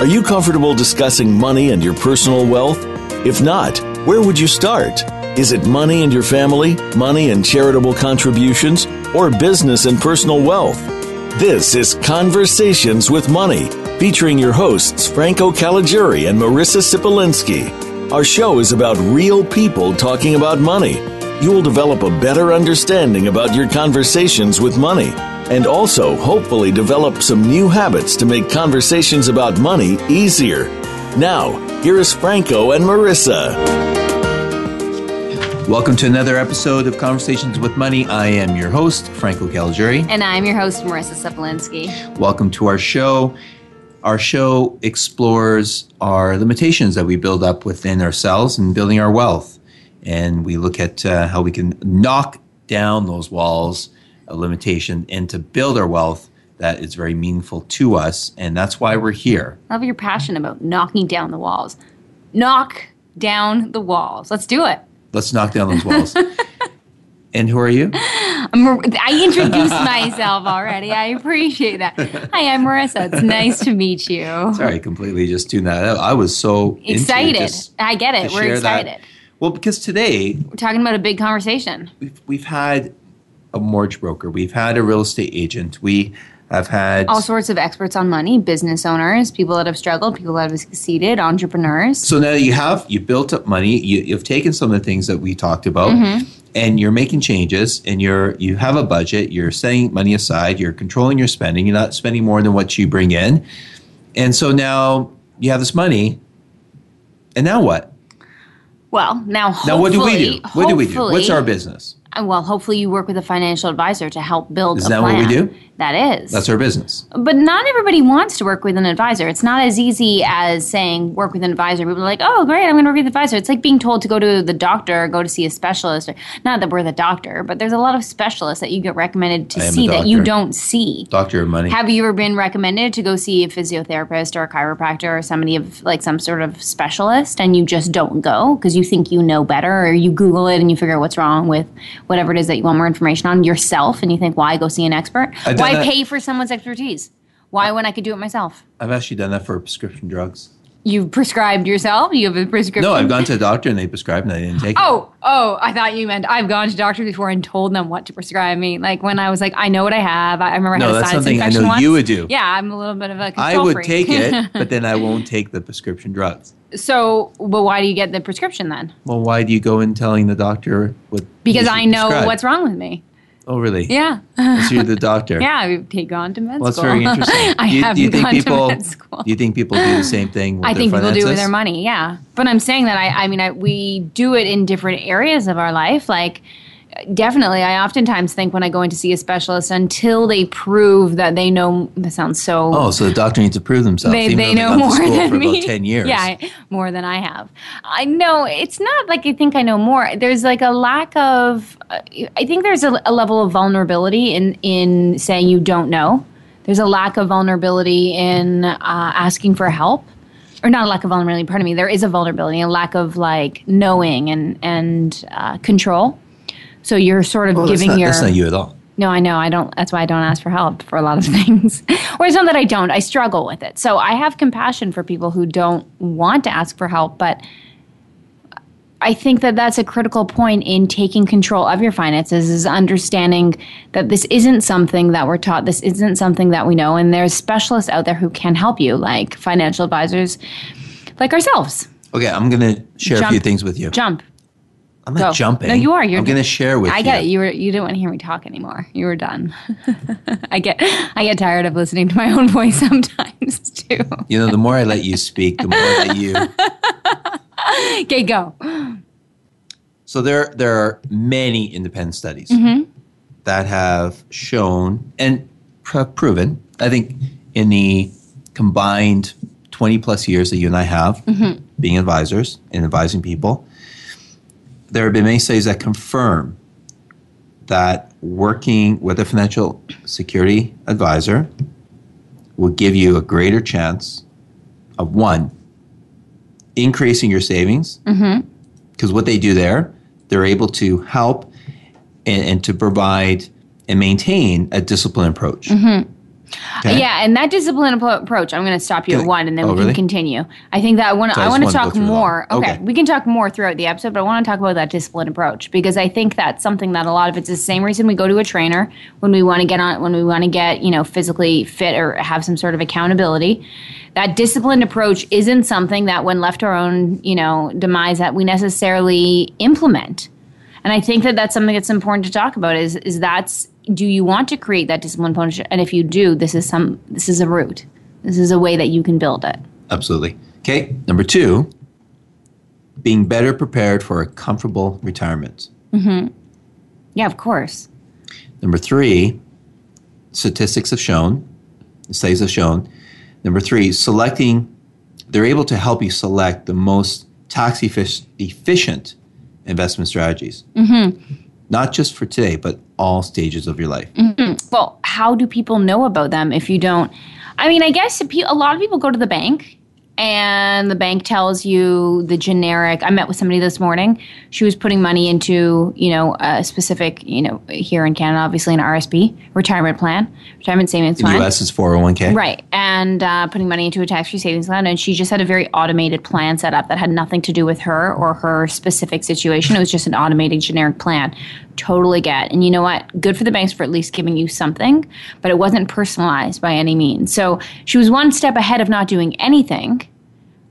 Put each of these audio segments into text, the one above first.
Are you comfortable discussing money and your personal wealth? If not, where would you start? Is it money and your family, money and charitable contributions, or business and personal wealth? This is Conversations with Money, featuring your hosts Franco Caligiuri and Marissa Sipolinski. Our show is about real people talking about money. You will develop a better understanding about your conversations with money and also hopefully develop some new habits to make conversations about money easier. Now, here is Franco and Marissa. Welcome to another episode of Conversations with Money. I am your host, Franco Caligiuri. And I'm your host, Marissa Sepolinsky. Welcome to our show. Our show explores our limitations that we build up within ourselves and building our wealth. And we look at uh, how we can knock down those walls of limitation and to build our wealth that is very meaningful to us. And that's why we're here. I love your passion about knocking down the walls. Knock down the walls. Let's do it. Let's knock down those walls. and who are you? I introduced myself already. I appreciate that. Hi, I'm Marissa. It's nice to meet you. Sorry, completely just tuned that out. I was so excited. I get it. We're excited. That. Well, because today we're talking about a big conversation. We've we've had a mortgage broker, we've had a real estate agent, we have had all sorts of experts on money, business owners, people that have struggled, people that have succeeded, entrepreneurs. So now you have you built up money. You, have taken some of the things that we talked about, mm-hmm. and you're making changes. And you're you have a budget. You're setting money aside. You're controlling your spending. You're not spending more than what you bring in. And so now you have this money. And now what? Well, now now what do we do? What do we do? What's our business? Uh, well, hopefully you work with a financial advisor to help build. Is a that plan. what we do? That is. That's our business. But not everybody wants to work with an advisor. It's not as easy as saying work with an advisor. People are like, oh, great, I'm going to work with an advisor. It's like being told to go to the doctor or go to see a specialist. Not that we're the doctor, but there's a lot of specialists that you get recommended to see that you don't see. Doctor of money. Have you ever been recommended to go see a physiotherapist or a chiropractor or somebody of like some sort of specialist and you just don't go because you think you know better or you Google it and you figure out what's wrong with whatever it is that you want more information on yourself and you think, why go see an expert? Why that. pay for someone's expertise? Why when I could do it myself? I've actually done that for prescription drugs. You've prescribed yourself? You have a prescription? No, I've gone to a doctor and they prescribed and I didn't take oh, it. Oh, oh, I thought you meant I've gone to doctors before and told them what to prescribe me. Like when I was like, I know what I have. I remember I no, had a that's sinus something I know once. you would do. Yeah, I'm a little bit of a I would freak. take it, but then I won't take the prescription drugs. So, but why do you get the prescription then? Well, why do you go in telling the doctor what? Because I know prescribe? what's wrong with me. Oh, really? Yeah. so you're the doctor. yeah, I take on to med well, school. that's very interesting. I do you, have do you think gone people, to med school. Do you think people do the same thing? I think finances? people do with their money. Yeah, but I'm saying that I, I mean, I, we do it in different areas of our life. Like, definitely, I oftentimes think when I go in to see a specialist, until they prove that they know. That sounds so. Oh, so the doctor needs to prove themselves. They, they know more than for me. About Ten years. Yeah, more than I have. I know it's not like I think I know more. There's like a lack of. Uh, I think there's a, a level of vulnerability in in saying you don't know. There's a lack of vulnerability in uh, asking for help or not a lack of vulnerability pardon me there is a vulnerability a lack of like knowing and and uh, control so you're sort of oh, well, giving that's not, your that's not you at all no i know i don't that's why i don't ask for help for a lot of things or it's not that i don't i struggle with it so i have compassion for people who don't want to ask for help but I think that that's a critical point in taking control of your finances is understanding that this isn't something that we're taught. This isn't something that we know. And there's specialists out there who can help you, like financial advisors like ourselves. Okay, I'm going to share Jump. a few things with you. Jump. I'm not Go. jumping. No, you are. You're I'm going to share with I you. I get it. You were. You didn't want to hear me talk anymore. You were done. I get. I get tired of listening to my own voice sometimes too. You know, the more I let you speak, the more that you. Okay, go. So there, there are many independent studies. Mm-hmm. that have shown and pr- proven, I think, in the combined 20 plus years that you and I have being advisors and advising people, there have been many studies that confirm that working with a financial security advisor will give you a greater chance of one, increasing your savings. Mm-hmm. Because what they do there, they're able to help and, and to provide and maintain a disciplined approach. Mm-hmm. Okay? Yeah, and that discipline approach, I'm going to stop you at one, and then oh, we can really? continue. I think that I want So I I want to to talk through it all. more. Okay. Okay. we can talk more throughout the episode, but I want to talk about that discipline approach because I think that's something that a lot of it's the same reason we go to a trainer when we want to get on when we want to get you know physically fit or have some sort of accountability. That disciplined approach isn't something that, when left to our own you know demise, that we necessarily implement. And I think that that's something that's important to talk about. Is is that's do you want to create that discipline approach? And if you do, this is some this is a route. This is a way that you can build it. Absolutely. Okay. Number two, being better prepared for a comfortable retirement. Mm-hmm. Yeah, of course. Number three, statistics have shown, studies have shown. Number three, selecting, they're able to help you select the most tax effic- efficient investment strategies. Not just for today, but all stages of your life. Mm-hmm. Well, how do people know about them if you don't? I mean, I guess a lot of people go to the bank and the bank tells you the generic. I met with somebody this morning. She was putting money into, you know, a specific, you know, here in Canada, obviously an RSP, retirement plan, retirement savings In plan. the US, it's 401k. Right. And uh, putting money into a tax free savings plan. And she just had a very automated plan set up that had nothing to do with her or her specific situation. It was just an automated generic plan. Totally get. And you know what? Good for the banks for at least giving you something, but it wasn't personalized by any means. So she was one step ahead of not doing anything.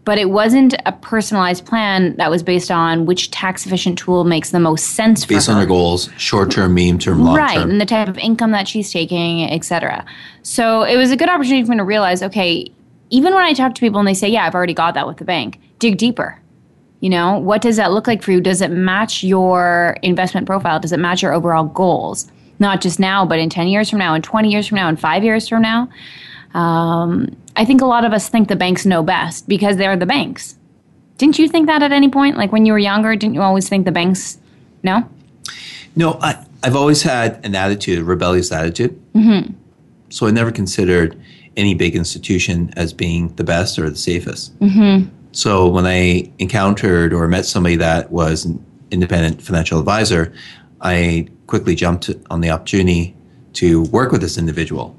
But it wasn't a personalized plan that was based on which tax efficient tool makes the most sense for Based on her. goals, short term, medium term, long term. right and the type of income that she's taking etc so it was a good opportunity for me to realize okay even when i talk to people and they say yeah i've already got that with the bank dig deeper. You know what does that look like for you? Does it match your investment profile? Does it match your overall goals? Not just now but in 10 years from now and 20 years from now and 5 years from now um, i think a lot of us think the banks know best because they're the banks didn't you think that at any point like when you were younger didn't you always think the banks no No, I, I've always had an attitude, a rebellious attitude. Mm-hmm. So I never considered any big institution as being the best or the safest. Mm-hmm. So when I encountered or met somebody that was an independent financial advisor, I quickly jumped on the opportunity to work with this individual.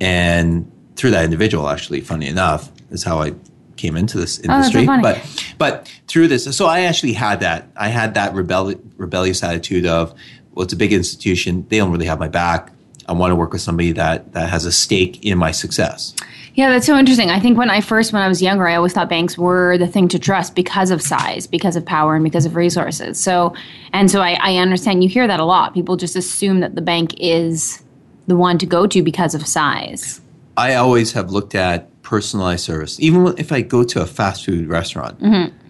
And through that individual, actually, funny enough, is how I came into this Oh, industry. funny. but but through this, so I actually had that. I had that rebelli- rebellious attitude of, well, it's a big institution. They don't really have my back. I want to work with somebody that that has a stake in my success. Yeah, that's so interesting. I think when I first, when I was younger, I always thought banks were the thing to trust because of size, because of power, and because of resources. So, and so I, I understand you hear that a lot. People just assume that the bank is the one to go to because of size. I always have looked at personalized service. Even if I go to a fast food restaurant,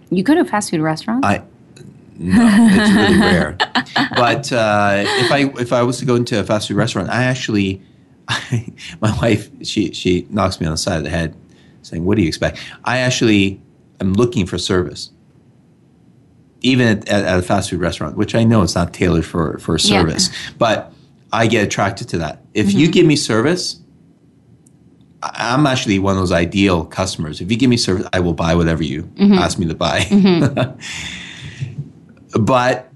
You go to a fast food restaurant. I no, it's really rare. But uh, if I if I was to go into a fast food restaurant, I actually, my wife she she knocks me on the side of the head, saying, "What do you expect?" I actually am looking for service, even at, at, at a fast food restaurant, which I know it's not tailored for for Yeah. service, but I get attracted to that. If you mm-hmm. give me service. I'm actually one of those ideal customers. If you give me service, I will buy whatever you mm-hmm. ask me to buy. Mm-hmm. but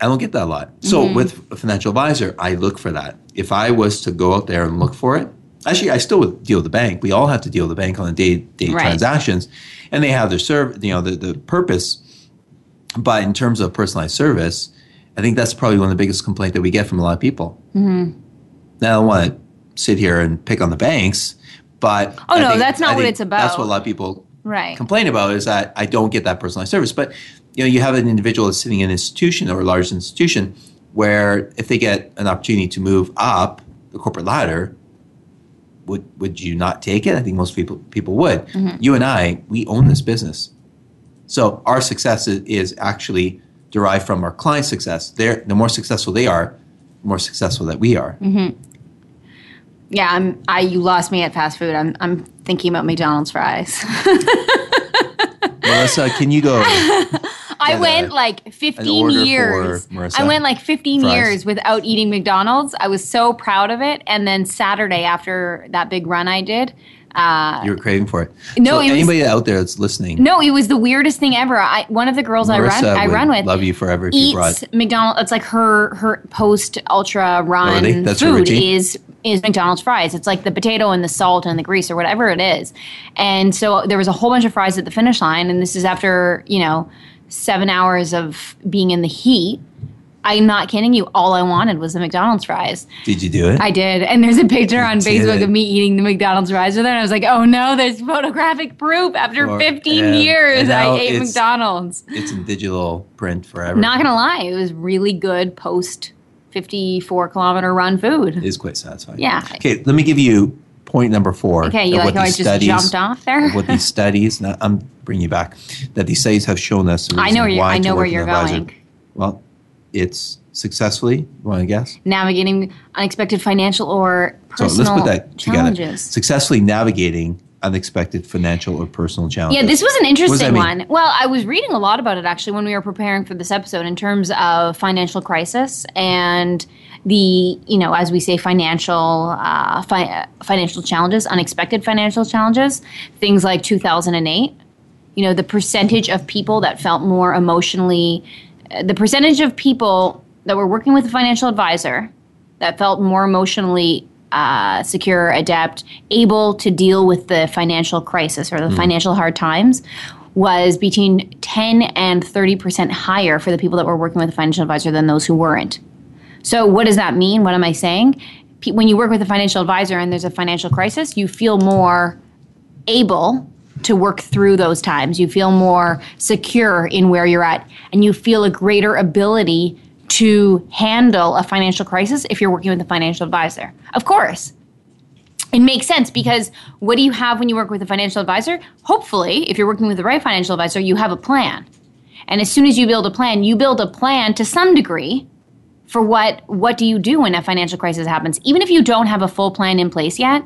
I don't get that a lot. So with a financial advisor, I look for that. If I was to go out there and look for it, actually, I still would deal with the bank. We all have to deal with the bank on a day-to-day Right. transactions, and they have their serve, you know, the, the purpose. But in terms of personalized service, I think that's probably one of the biggest complaint that we get from a lot of people. Mm-hmm. Now, I don't want to sit here and pick on the banks, but Oh, I no, think- that's not I what it's about. That's what a lot of people right. complain about is that I don't get that personalized service. But you know, you have an individual that's sitting in an institution or a large institution where if they get an opportunity to move up the corporate ladder, would would you not take it? I think most people people would. Mm-hmm. You and I, we own this business, so our success is, is actually derived from our client success. They're, the more successful they are, the more successful that we are. Mm-hmm. Yeah, I'm. I you lost me at fast food. I'm. I'm thinking about McDonald's fries. Melissa, can you go? I went a- like 15 years. I went like 15 Fries. years without eating McDonald's. I was so proud of it. And then Saturday, after that big run I did, uh, You were craving for it. No, so it was- anybody out there that's listening, no, it was the weirdest thing ever. I one of the girls I run Marissa I run with love you forever if you brought. eats McDonald's. It's like her her post ultra run Really? That's food is is McDonald's fries. It's like the potato and the salt and the grease or whatever it is. And so there was a whole bunch of fries at the finish line, and this is after you know seven hours of being in the heat. I'm not kidding you. All I wanted was the McDonald's fries. Did you do it? I did. And there's a picture on Facebook it. of me eating the McDonald's fries with her. And I was like, oh no, there's photographic proof. After Or- 15 and- years, and I ate it's- McDonald's. it's in digital print forever. Not gonna lie, it was really good post 54 kilometer run food. It is quite satisfying. Yeah. Okay, let me give you point number four. Okay, you like how I just studies- jumped off there? what these studies, now I'm bringing you back, that these studies have shown us. I know where you're- I know where you're advisor. going. Well, it's successfully. You want to guess? Navigating unexpected financial or So let's put that together. challenges. Successfully navigating unexpected financial or personal challenges. Yeah, this was an interesting mean? one. Well, I was reading a lot about it actually when we were preparing for this episode in terms of financial crisis and the, you know, as we say, financial uh, fi- financial challenges, unexpected financial challenges, things like 2008. You know, the percentage of people that felt more emotionally, the percentage of people that were working with a financial advisor that felt more emotionally uh, secure, adept, able to deal with the financial crisis or the financial hard times was between 10 and 30% higher for the people that were working with a financial advisor than those who weren't. So, what does that mean? What am I saying? Pe- When you work with a financial advisor and there's a financial crisis, you feel more able to work through those times. You feel more secure in where you're at, and you feel a greater ability to handle a financial crisis if you're working with a financial advisor. Of course. It makes sense because what do you have when you work with a financial advisor? Hopefully, if you're working with the right financial advisor, you have a plan. And as soon as you build a plan, you build a plan to some degree for what what do you do when a financial crisis happens even if you don't have a full plan in place yet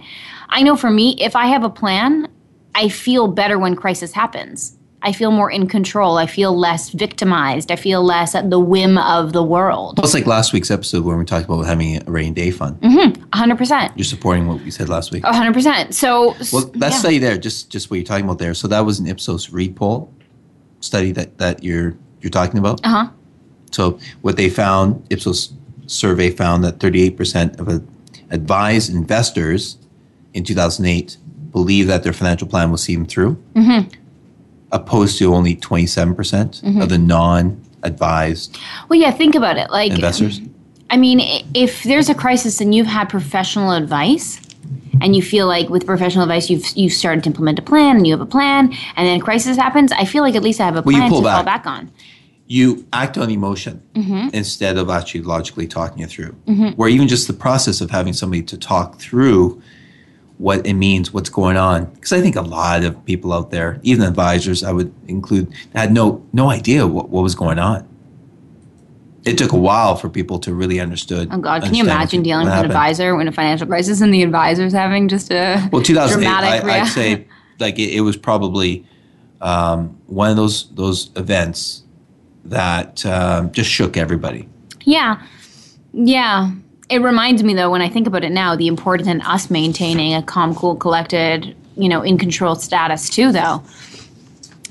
i know for me if i have a plan i feel better when crisis happens i feel more in control i feel less victimized i feel less at the whim of the world Well, it's like last week's episode when we talked about having a rainy day fund. Mm-hmm. 100% You're supporting what we said last week. 100% so Well, that yeah. study there, just just what you're talking about there. So that was an Ipsos Reid poll study that that you're you're talking about. uh-huh So what they found, Ipsos survey found that 38% of uh, advised investors in 2008 believe that their financial plan will see them through, Mm-hmm. opposed to only 27% of the non-advised well yeah think about it like investors. I mean, if there's a crisis and you've had professional advice, and you feel like with professional advice you've you've started to implement a plan and you have a plan, and then a crisis happens, I feel like at least I have a Well, plan to pull fall back. back on. You act on emotion Mm-hmm. instead of actually logically talking it through. Where even just the process of having somebody to talk through what it means, what's going on. Because I think a lot of people out there, even advisors, I would include, had no no idea what, what was going on. It took a while for people to really understood. Oh God, can you imagine dealing with an advisor when a financial crisis and the advisor's having just a Well, 2008, dramatic I, I'd say like it, it was probably um, one of those those events that um, just shook everybody. Yeah. Yeah. It reminds me though when I think about it now, the importance in us maintaining a calm, cool, collected, you know, in control status too though.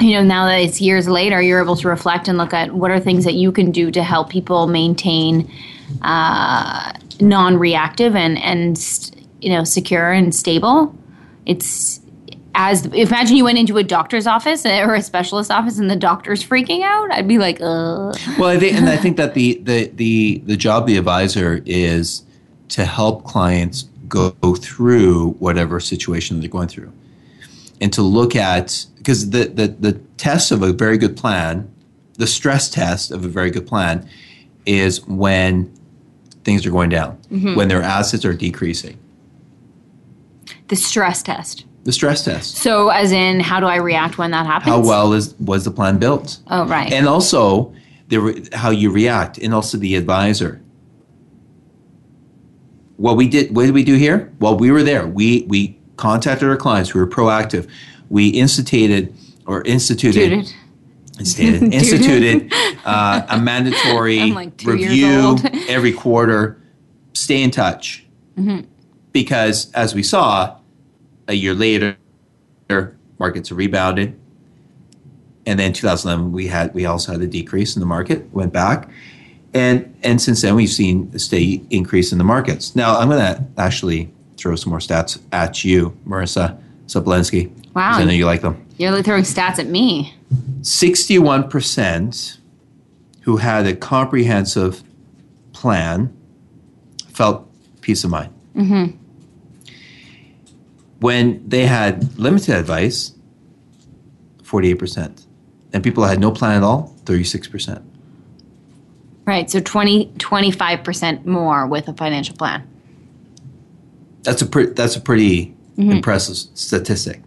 You know, now that it's years later, you're able to reflect and look at what are things that you can do to help people maintain uh, non-reactive and and you know secure and stable. It's as imagine you went into a doctor's office or a specialist office and the doctor's freaking out. I'd be like, uh. Well, I think, and I think that the, the the the job of the advisor is to help clients go through whatever situation they're going through, and to look at because the the the test of a very good plan, the stress test of a very good plan, is when things are going down, when their assets are decreasing. the stress test. The stress test. So, as in, how do I react when that happens? How well is was the plan built? Oh, right. and also the how you react, and also the advisor. what we did, what did we do here? Well, we were there. We we contacted our clients. We were proactive. We instituted or instituted. Dude. Instituted, instituted uh, a mandatory like review every quarter. Stay in touch Mm-hmm. because, as we saw, a year later, markets rebounded, and then 2011 we had we also had a decrease in the market, went back, and and since then we've seen a steady increase in the markets. Now I'm going to actually throw some more stats at you, Marissa Sobolensky. Wow. I know you like them. You're like throwing stats at me. 61% who had a comprehensive plan felt peace of mind. Mm-hmm. When they had limited advice, 48%. And people that had no plan at all, 36%. Right. So 20, 25% more with a financial plan. That's a, pre- that's a pretty Mm-hmm. impressive statistic.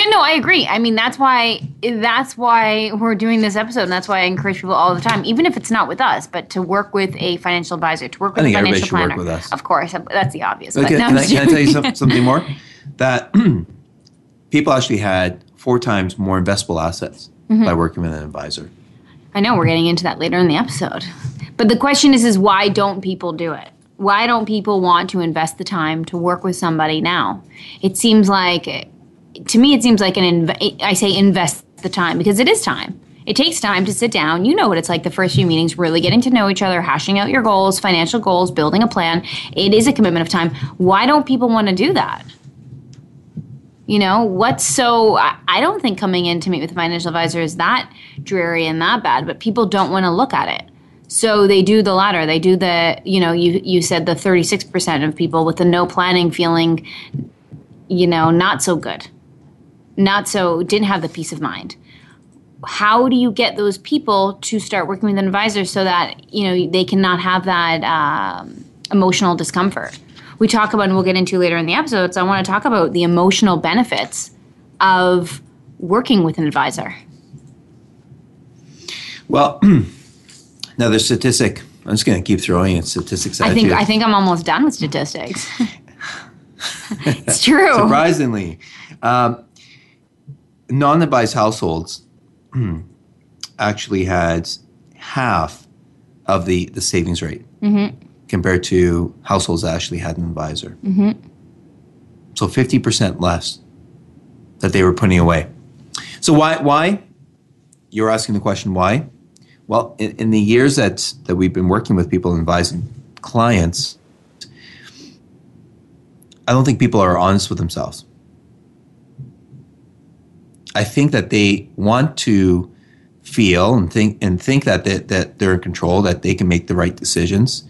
Yeah, no, I agree. I mean, that's why that's why we're doing this episode, and that's why I encourage people all the time, even if it's not with us, but to work with a financial advisor, to work with I think a everybody financial should work planner. with us. Of course, that's the obvious. Okay, but no, can, I, can I tell you some, something more? That people actually had four times more investable assets Mm-hmm. by working with an advisor. I know we're getting into that later in the episode. But the question is is why don't people do it? Why don't people want to invest the time to work with somebody now? It seems like to me it seems like an inv- I say invest the time because it is time. It takes time to sit down. You know what it's like the first few meetings, really getting to know each other, hashing out your goals, financial goals, building a plan. It is a commitment of time. Why don't people want to do that? You know, what's so, I, don't think coming in to meet with a financial advisor is that dreary and that bad, but people don't want to look at it. So they do the latter. They do the, you know, you, you said the 36% of people with the no planning feeling, you know, not so good. Not so, didn't have the peace of mind. How do you get those people to start working with an advisor so that, you know, they cannot have that um, emotional discomfort? We talk about, and we'll get into later in the episodes, I want to talk about the emotional benefits of working with an advisor. Well, another statistic. I'm just going to keep throwing in statistics at I think you. I think I'm almost done with statistics. it's true. Surprisingly, um, non-advised households actually had half of the, the savings rate Mm-hmm. compared to households that actually had an advisor. Mm-hmm. So 50% less that they were putting away. So why? Why? You're asking the question why? Well, in, in the years that, that we've been working with people and advising clients, I don't think people are honest with themselves. I think that they want to feel and think and think that they, that they're in control, that they can make the right decisions.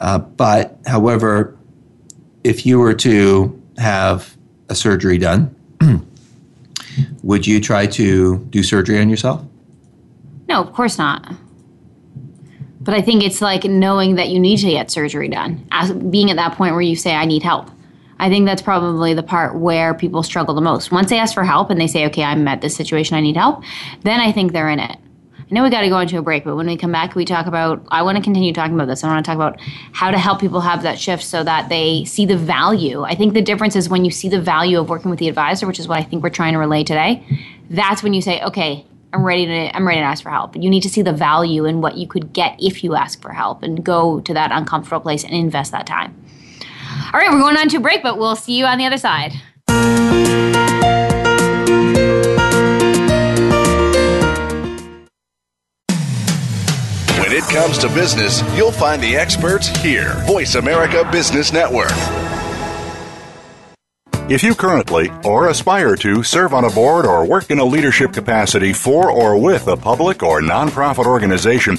Uh, but, however, if you were to have a surgery done, would you try to do surgery on yourself? No, of course not. But I think it's like knowing that you need to get surgery done, being at that point where you say, I need help. I think that's probably the part where people struggle the most. Once they ask for help and they say, okay, I'm at this situation, I need help, then I think they're in it. I know we got to go into a break, but when we come back, we talk about, I want to continue talking about this. I want to talk about how to help people have that shift so that they see the value. I think the difference is when you see the value of working with the advisor, which is what I think we're trying to relay today, that's when you say, okay, I'm ready to I'm ready to ask for help. You need to see the value in what you could get if you ask for help and go to that uncomfortable place and invest that time. All right, we're going on to a break, but we'll see you on the other side. When it comes to business, you'll find the experts here. Voice America Business Network. If you currently or aspire to serve on a board or work in a leadership capacity for or with a public or nonprofit organization,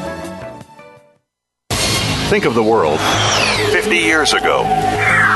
Think of the world 50 years ago.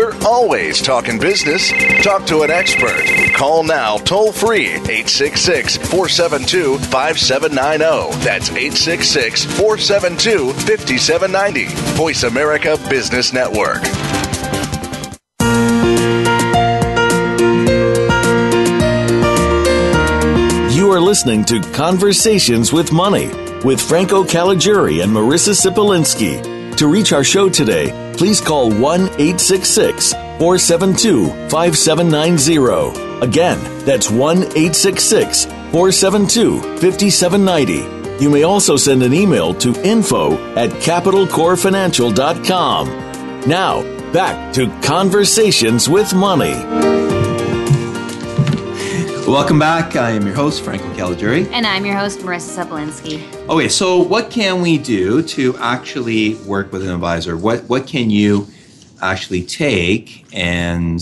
We're always talking business. Talk to an expert. Call now toll free 866 472 5790. That's 866 472 5790. Voice America Business Network. You are listening to Conversations with Money with Franco Caligiuri and Marissa Sipolinski. To reach our show today, please call 1 866 472 5790. Again, that's 1 866 472 5790. You may also send an email to info at capitalcorefinancial.com. Now, back to Conversations with Money. Welcome back. I am your host, Franco Caligiuri. And I'm your host, Marissa Sapolinski. Okay, so what can we do to actually work with an advisor? What what can you actually take and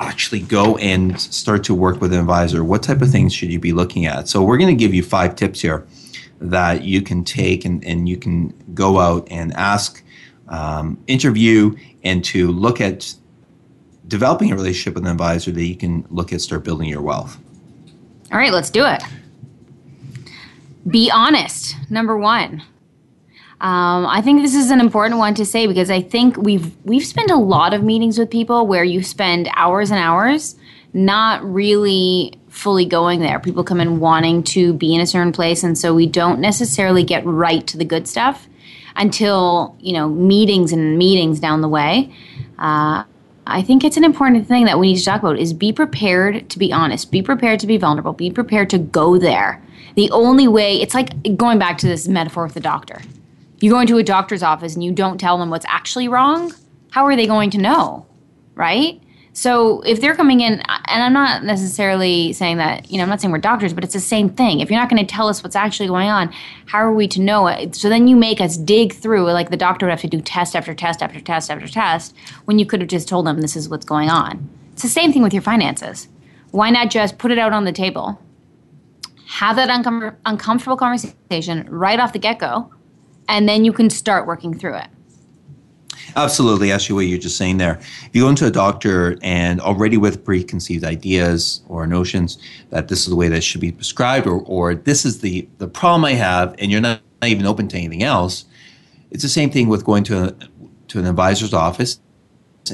actually go and start to work with an advisor? What type of things should you be looking at? So we're going to give you five tips here that you can take and, and you can go out and ask, um, interview, and to look at developing a relationship with an advisor that you can look at start building your wealth. All right, let's do it. Be honest, number one. Um, I think this is an important one to say because I think we've we've spent a lot of meetings with people where you spend hours and hours not really fully going there. People come in wanting to be in a certain place, and so we don't necessarily get right to the good stuff until you know meetings and meetings down the way. Uh, I think it's an important thing that we need to talk about is be prepared to be honest, be prepared to be vulnerable, be prepared to go there. The only way, it's like going back to this metaphor with the doctor. You go into a doctor's office and you don't tell them what's actually wrong, how are they going to know? Right? So if they're coming in, and I'm not necessarily saying that, you know, I'm not saying we're doctors, but it's the same thing. If you're not going to tell us what's actually going on, how are we to know it? So then you make us dig through, like the doctor would have to do test after test after test after test when you could have just told them this is what's going on. It's the same thing with your finances. Why not just put it out on the table? Have that uncom- uncomfortable conversation right off the get go, and then you can start working through it. Absolutely, actually, what you're just saying there. If you go into a doctor and already with preconceived ideas or notions that this is the way that should be prescribed, or, or this is the, the problem I have, and you're not, not even open to anything else, it's the same thing with going to, a, to an advisor's office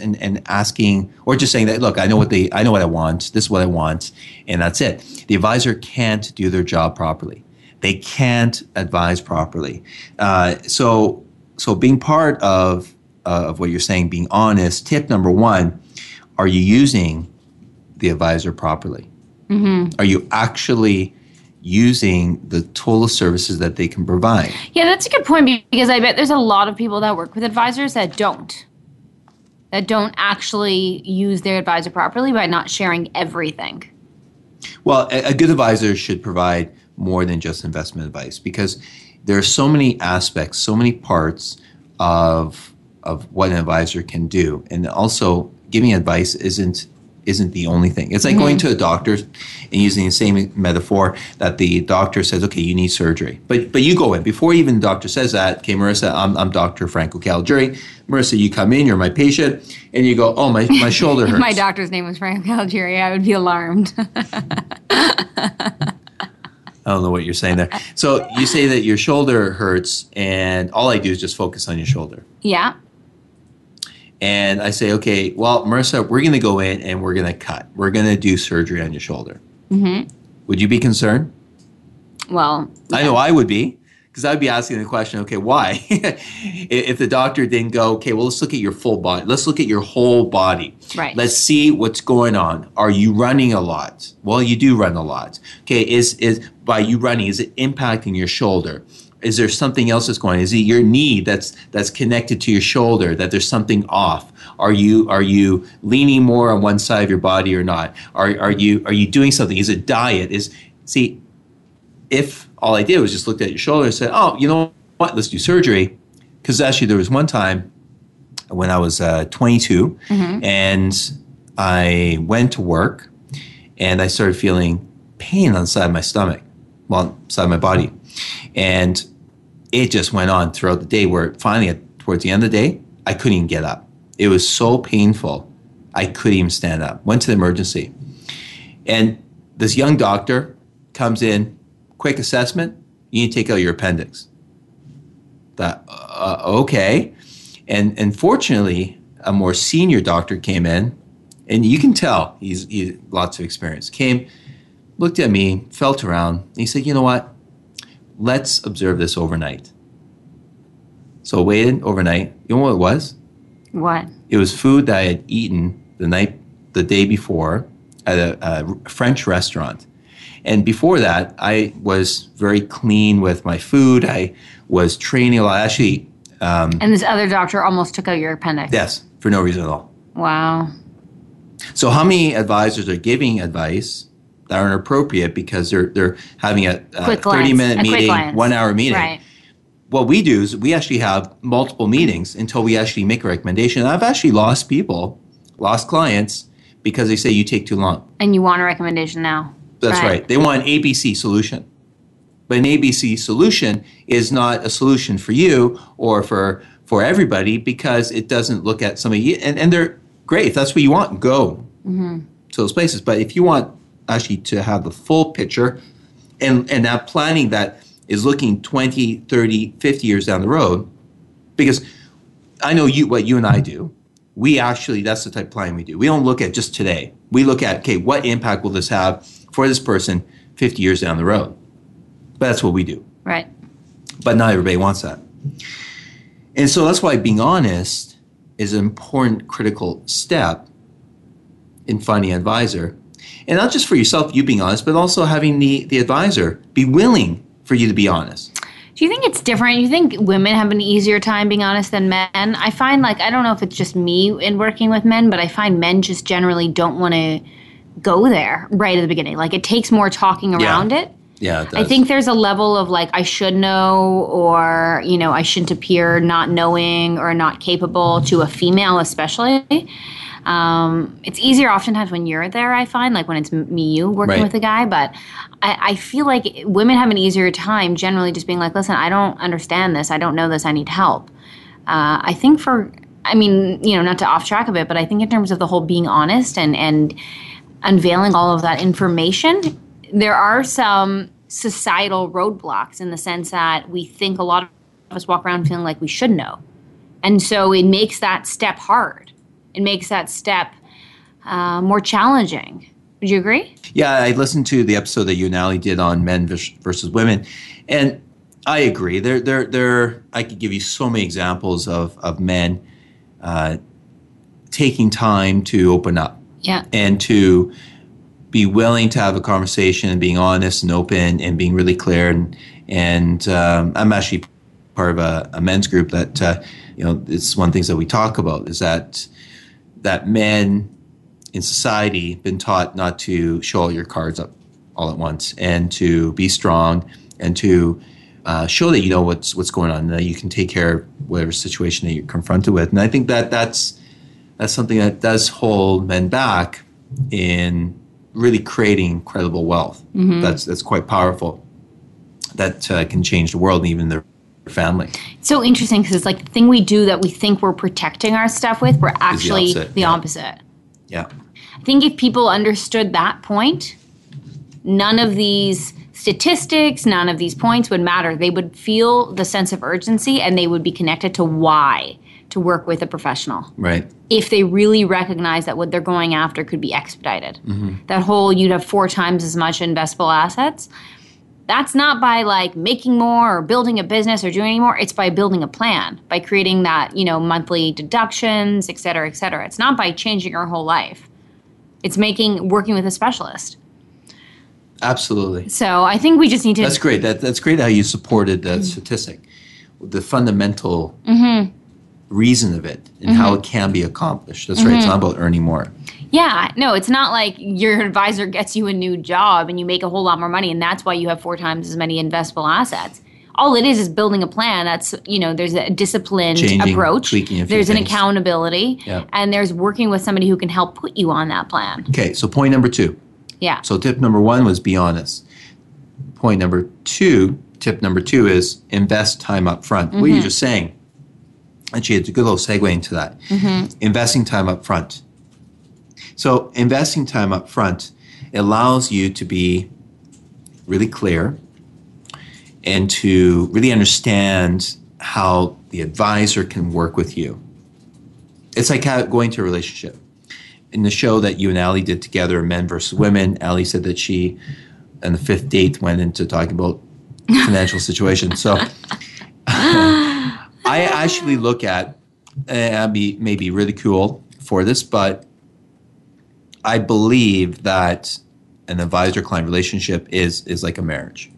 and, and asking or just saying that look i know what they i know what i want. This is what i want and that's it. The advisor can't do their job properly. They can't advise properly. Uh, so so being part of uh, of what you're saying being honest tip number one are you using the advisor properly mm-hmm. are you actually using the total services that they can provide Yeah, that's a good point because I bet there's a lot of people that work with advisors that don't. That don't actually use their advisor properly by not sharing everything. Well, a, a good advisor should provide more than just investment advice because there are so many aspects, so many parts of of what an advisor can do, and also giving advice isn't isn't the only thing. It's like going mm-hmm. to a doctor and using the same metaphor that the doctor says, "Okay, you need surgery," but but you go in before even the doctor says that. Okay, Marissa, I'm, I'm Doctor Franco Caligiuri. Marissa, you come in, you're my patient, and you go, "Oh, my my shoulder hurts." If my doctor's name was Frank Algeria, I would be alarmed. I don't know what you're saying there. So you say that your shoulder hurts, and all I do is just focus on your shoulder. yeah. And I say, okay, well, Marissa, we're going to go in and we're going to cut. We're going to do surgery on your shoulder. Mm-hmm. Would you be concerned? Well, I know I would be, because I'd be asking the question, okay, why? if the doctor didn't go, okay, well, let's look at your full body. Let's look at your whole body. Right. Let's see what's going on. Are you running a lot? Well, you do run a lot. Okay, is is by you running, is it impacting your shoulder? Is there something else that's going on? Is it your knee that's that's connected to your shoulder that there's something off? Are you are you leaning more on one side of your body or not? Are are you are you doing something? Is it diet? Is see if all I did was just looked at your shoulder and said, "Oh, you know what? Let's do surgery." Because actually, there was one time when I was uh, 22, and I went to work, and I started feeling pain on the side of my stomach, well, side of my body, and it just went on throughout the day. Where finally, at, towards the end of the day, I couldn't even get up. It was so painful, I couldn't even stand up. Went to the emergency, and this young doctor comes in, quick assessment. You need to take out your appendix. That uh, okay, and and fortunately, a more senior doctor came in, and you can tell he's he lots of experience. Came, looked at me, felt around, and he said, "You know what? Let's observe this overnight." So I waited overnight. You know what it was? What? It was food that I had eaten the night, the day before, at a, a French restaurant. And before that, I was very clean with my food. I was training a lot. Actually, um, And this other doctor almost took out your appendix. yes, for no reason at all. Wow. So, how many advisors are giving advice that aren't appropriate because they're they're having a, a thirty minute A meeting, one hour meeting? Right. What we do is we actually have multiple meetings until we actually make a recommendation. And I've actually lost people, lost clients because they say you take too long. And you want a recommendation now. That's right. They want an ABC solution. But an ABC solution is not a solution for you or for for everybody because it doesn't look at somebody and, and they're great. If that's what you want, go mm-hmm. to those places. But if you want actually to have the full picture and and that planning that is looking 20, 30, 50 years down the road, because I know you what you and I do. We actually that's the type of planning we do. We don't look at just today. We look at okay, what impact will this have for this person 50 years down the road? But that's what we do. Right. But not everybody wants that. And so that's why being honest is an important critical step in finding an advisor. And not just for yourself, you being honest, but also having the, the advisor be willing for you to be honest. Do you think it's different? You think women have an easier time being honest than men? I find like I don't know if it's just me in working with men, but I find men just generally don't want to go there right at the beginning. Like it takes more talking around it. Yeah, it I think there's a level of like I should know or you know I shouldn't appear not knowing or not capable to a female especially. Um, it's easier oftentimes when you're there. I find like when it's me you working Right. with a guy, but I, I feel like women have an easier time generally just being like, listen, I don't understand this, I don't know this, I need help. Uh, I think for I mean you know not to off track a bit, but I think in terms of the whole being honest and and unveiling all of that information, there are some societal roadblocks in the sense that we think a lot of us walk around feeling like we should know. And so it makes that step hard. It makes that step uh, more challenging. Would you agree? Yeah, I listened to the episode that you and Ali did on men versus women, and I agree. There, there, there. I could give you so many examples of of men uh, taking time to open up Yeah. and to be willing to have a conversation and being honest and open and being really clear. And and um, I'm actually part of a, a men's group that uh, you know it's one of the things that we talk about is that that men in society been taught not to show all your cards up all at once and to be strong and to uh, show that you know what's what's going on and that you can take care of whatever situation that you're confronted with. And I think that that's that's something that does hold men back in really creating credible wealth. That's that's quite powerful. That uh, can change the world and even their family. It's so interesting because it's like the thing we do that we think we're protecting our stuff with, we're actually the opposite, opposite. yeah. Yeah. I think if people understood that point, none of these statistics, none of these points would matter. They would feel the sense of urgency and they would be connected to why to work with a professional. Right. If they really recognize that what they're going after could be expedited. That whole you'd have four times as much investable assets. That's not by like making more or building a business or doing any more. It's by building a plan, by creating that, you know, monthly deductions, et cetera, et cetera. It's not by changing your whole life. It's making working with a specialist. Absolutely. So I think we just need to. That's great. That, that's great how you supported that statistic. The fundamental Mm-hmm. reason of it and how it can be accomplished. That's right. It's Mm-hmm. not about earning more. Yeah, no, it's not like your advisor gets you a new job and you make a whole lot more money, and that's why you have four times as many investable assets. All it is is building a plan. That's you know, there's a disciplined Changing, approach. tweaking a few there's an accountability, Yeah. and there's working with somebody who can help put you on that plan. Okay, so point number two. Yeah. So tip number one was be honest. Point number two, tip number two is invest time up front. What Mm-hmm. you're just saying. Actually, it's a good little segue into that. Mm-hmm. Investing time up front. So investing time up front allows you to be really clear and to really understand how the advisor can work with you. It's like going to a relationship. In the show that you and Ali did together, Men versus Women, Ali said that she, on the fifth date, went into talking about financial situation. So I actually look at, eh, be maybe ridicule for this, but I believe that an advisor-client relationship is is like a marriage.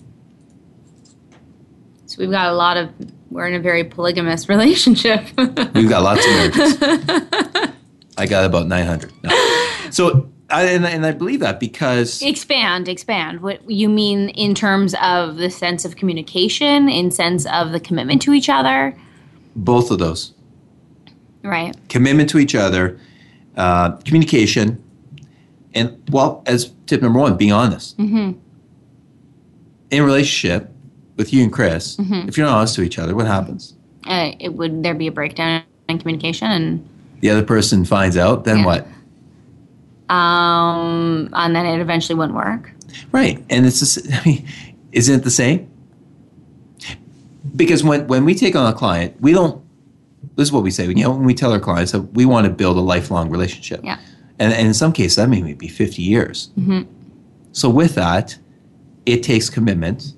So we've got a lot of. We're in a very polygamous relationship. We've got lots of marriages. I got about 900. No. So, I, and, and I believe that because expand, expand. What you mean in terms of the sense of communication, in sense of the commitment to each other, both of those right? commitment to each other, uh, communication, and well, as tip number one, being honest. Mm-hmm. In a relationship with you and Chris, Mm-hmm. if you're not honest to each other, what happens? Uh, it would there be a breakdown in communication and The other person finds out, then Yeah. what? um and then it eventually wouldn't work. Right. And it's just, I mean, isn't it the same? Because when, when we take on a client, we don't, this is what we say, you know, when we tell our clients that we want to build a lifelong relationship. Yeah. And, and in some cases, that may be 50 years. Mm-hmm. So with that, it takes commitment.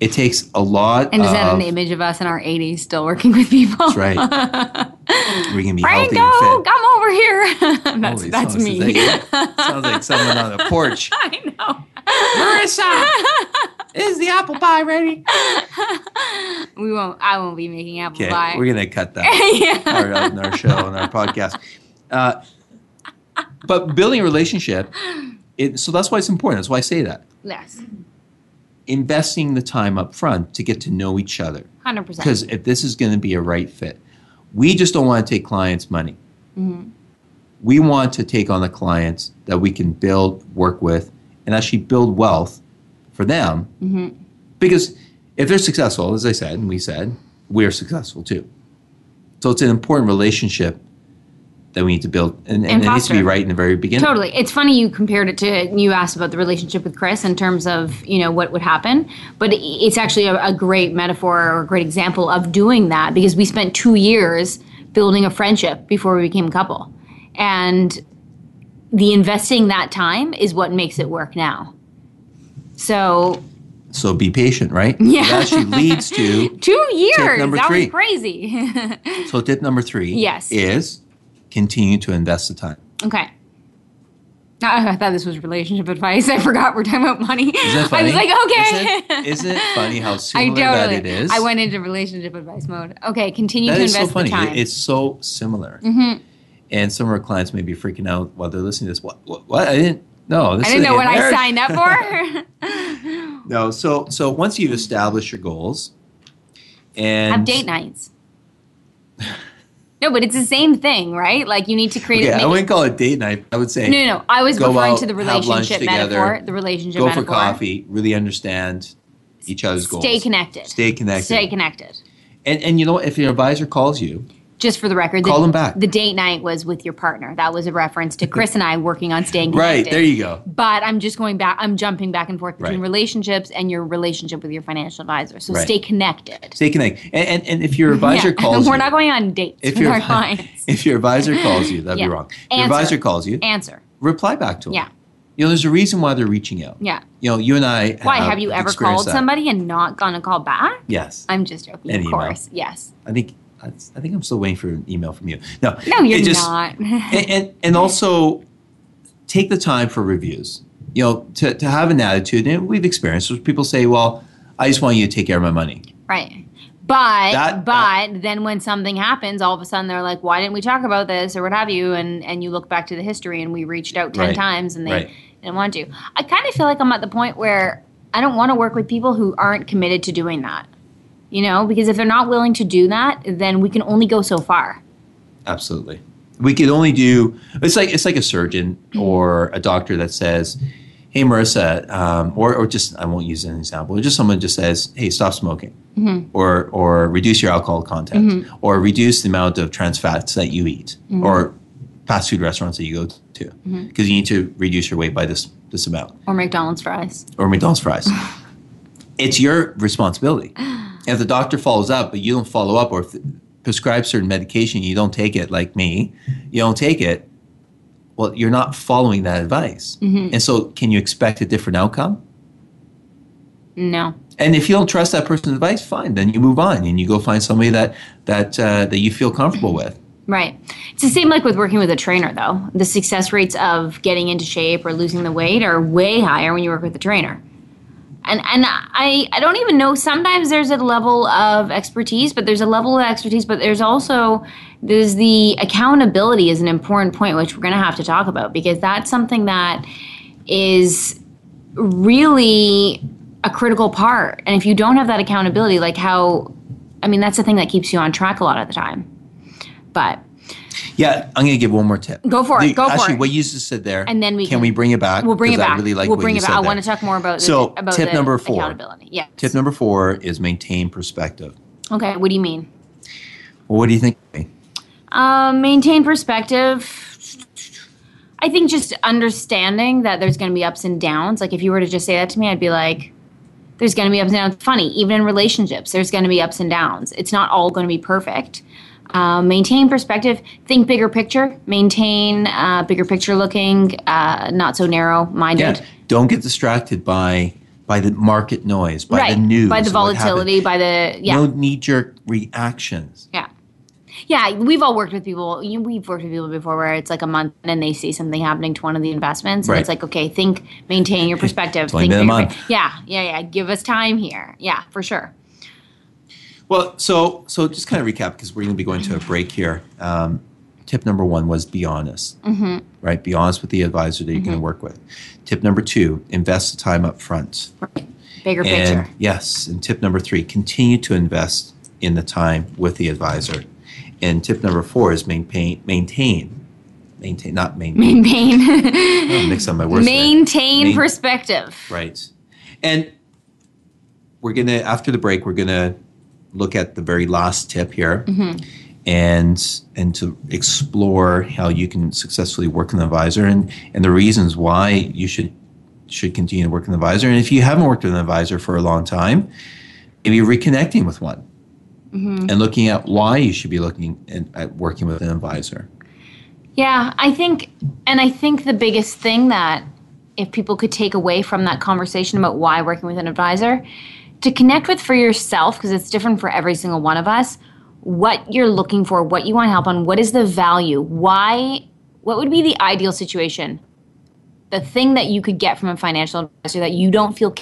It takes a lot And is that an image of us in our 80s still working with people? That's right. we can be healthy Franco, and fit. come over here. that's Holy that's me. that? Sounds like someone on a porch. I know. Marissa, is the apple pie ready? We won't. I won't be making apple pie. we're gonna cut that yeah. part out in our show and our podcast. Uh, but building a relationship, it, so that's why it's important. That's why I say that. Yes. Investing the time up front to get to know each other. Hundred percent. Because if this is going to be a right fit, we just don't want to take clients' money. Mm-hmm. We want to take on the clients that we can build, work with, and actually build wealth for them. Mm-hmm. Because if they're successful, as I said, and we said, we're successful too. So it's an important relationship that we need to build, and, and, And it needs to be right in the very beginning. Totally. It's funny you compared it to you asked about the relationship with Chris in terms of, you know, what would happen, but it's actually a, a great metaphor or a great example of doing that because we spent 2 years building a friendship before we became a couple. And the investing that time is what makes it work now. So, So be patient, right? Yeah. It actually leads to 2 years. number that three. was crazy. so tip number three. Yes. is continue to invest the time. okay. I thought this was relationship advice. I forgot we're talking about money. Isn't that funny? I was like, okay. Isn't it, isn't it funny how I similar totally. that it is? I went into relationship advice mode. Okay, continue That to invest so funny. the time. Mm-hmm. It- It's so similar. And some of our clients may be freaking out while they're listening to this. What? What? what? I didn't. No, this I didn't know what I signed up for. No. So so once you've established your goals, and Have date nights. No, but it's the same thing, right? Like you need to create. Okay, I wouldn't call it date night. I would say no, no, no. I was referring out, to the relationship together, metaphor. The relationship metaphor. go metaphor. for coffee. Really understand each other's goals. Stay connected. Stay connected. Stay connected. And and you know what? If your advisor calls you, Just for the record, the, Call them back. The date night was with your partner. That was a reference to Chris and I working on staying connected. right there you go. But I'm just going back. I'm jumping back and forth between Right. relationships and your relationship with your financial advisor. So Right. stay connected. Stay connected. And and, and if your advisor Yeah. calls We're you, not going on dates if with your our clients. if your advisor calls you, that'd Yeah. be wrong. If your Answer. advisor calls you, Answer. reply back to him. Yeah. You know, there's a reason why they're reaching out. Yeah. You know, you and I. Why have you ever called that. somebody and not gone to call back? Yes. I'm just joking. An of email. course. Yes. I think I think I'm still waiting for an email from you. No, No, you're just- not. and, and and also take the time for reviews. you know, to, to have an attitude, and we've experienced, where people say, well, I just want you to take care of my money. Right. But That- but then when something happens, all of a sudden they're like, "Why didn't we talk about this?" or what have you? And and you look back to the history, and we reached out ten Right. times, and they Right. didn't want to. I kind of feel like I'm at the point where I don't want to work with people who aren't committed to doing that. You know, because if they're not willing to do that, then we can only go so far. Absolutely. We could only do it's like it's like a surgeon mm-hmm. or a doctor that says, "Hey, Marissa," um, or or just I won't use an example. Just someone just says, "Hey, stop smoking," mm-hmm. or or reduce your alcohol content, mm-hmm. or reduce the amount of trans fats that you eat, or fast food restaurants that you go to, because you need to reduce your weight by this this amount. Or McDonald's fries. or McDonald's fries. it's your responsibility. If the doctor follows up, but you don't follow up, or if prescribes certain medication, you don't take it, like me, you don't take it. Well, you're not following that advice, and so can you expect a different outcome? No. And if you don't trust that person's advice, fine, then you move on and you go find somebody that that uh, that you feel comfortable with. Right. It's the same like with working with a trainer, though. The success rates of getting into shape or losing the weight are way higher when you work with a trainer. And and I I don't even know. Sometimes there's a level of expertise, but there's a level of expertise, but there's also there's the accountability is an important point, which we're going to have to talk about because that's something that is really a critical part. And if you don't have that accountability, like how, I mean, that's the thing that keeps you on track a lot of the time. But Yeah, I'm going to give one more tip. Go for it, The- go for it. actually, what you just said there, And then we can, can- we bring it back? we'll bring it back. I really like we'll what bring you it back. I want to talk more about the, So, about tip the number four. accountability. Yeah. Tip number four is maintain perspective. Okay. What do you mean? Well, what do you think? Um, maintain perspective. I think just understanding that there's going to be ups and downs. Like if you were to just say that to me, I'd be like, "There's going to be ups and downs." Funny, even in relationships, there's going to be ups and downs. It's not all going to be perfect. Um, maintain perspective. Think bigger picture. Maintain uh, bigger picture looking, uh, not so narrow minded. Yeah, don't get distracted by by the market noise, by right. the news, by the volatility, by the yeah. No knee jerk reactions. Yeah. Yeah, we've all worked with people. You, we've worked with people before where it's like a month and they see something happening to one of the investments, and Right. it's like, okay, think, maintain your perspective. think a month. Yeah, yeah, yeah. Give us time here. Yeah, for sure. Well, so so just kind of recap because we're going to be going to a break here. Um, tip number one was be honest, mm-hmm. right? Be honest with the advisor that you're Mm-hmm. going to work with. Tip number two: invest the time up front. Bigger And picture. yes, and tip number three: continue to invest in the time with the advisor. And tip number four is maintain maintain maintain not maintain. Maintain, Oh, mix up my words. maintain Main- perspective. Right. And we're going to, after the break, we're going to look at the very last tip here mm-hmm. and and to explore how you can successfully work with an advisor and, and the reasons why you should should continue to work with an advisor. And if you haven't worked with an advisor for a long time, maybe reconnecting with one mm-hmm. and looking at why you should be looking at, at working with an advisor. Yeah, I think, and I think the biggest thing that if people could take away from that conversation about why working with an advisor, to connect with for yourself, because it's different for every single one of us, what you're looking for, what you want help on, what is the value, why, what would be the ideal situation, the thing that you could get from a financial advisor that you don't feel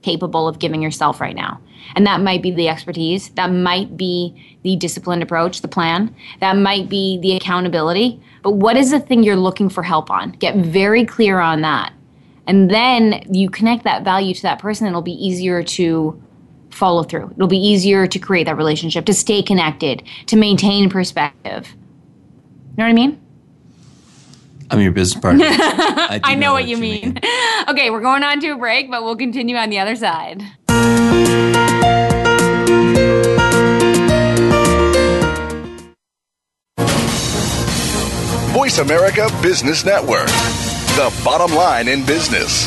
capable of giving yourself right now. And that might be the expertise, that might be the disciplined approach, the plan, that might be the accountability. But what is the thing you're looking for help on? Get very clear on that. And then you connect that value to that person, it'll be easier to follow through. It'll be easier to create that relationship, to stay connected, to maintain perspective. You know what I mean? I'm your business partner. I, I know what you mean. okay, we're going on to a break, but we'll continue on the other side. Voice America Business Network, the bottom line in business.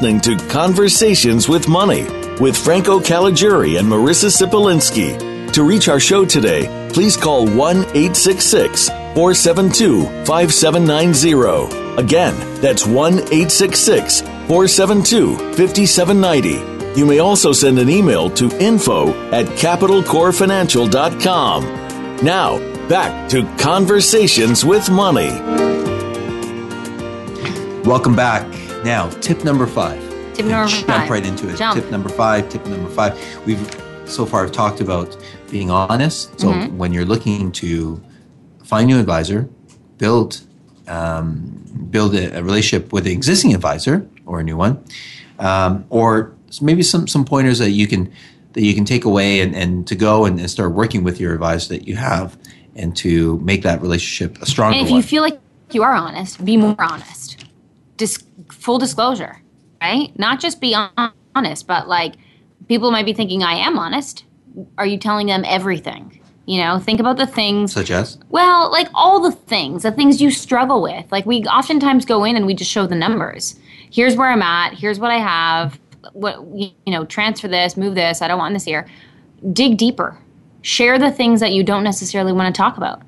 Listening to Conversations with Money with Franco Caligiuri and Marissa Sipolinski. To reach our show today, please call 1 866 472 5790. Again, that's 1 866 472 5790. You may also send an email to info at capitalcorefinancial.com. Now, back to Conversations with Money. Welcome back. Now, tip number five. Tip number Jump five. right into it. Jump. Tip number five. Tip number five. We've so far talked about being honest. So Mm-hmm. when you're looking to find a new advisor, build um, build a, a relationship with the existing advisor or a new one, um, or maybe some some pointers that you can that you can take away and, and to go and, and start working with your advisor that you have and to make that relationship a stronger And if one. you feel like you are honest, be more honest. Dis- full disclosure, right? Not just be honest, but like people might be thinking, I am honest. Are you telling them everything? You know, think about the things. such as Well, like all the things, the things you struggle with. Like we oftentimes go in and we just show the numbers. Here's where I'm at. Here's what I have. What you know, transfer this, move this. I don't want this here. Dig deeper. Share the things that you don't necessarily want to talk about.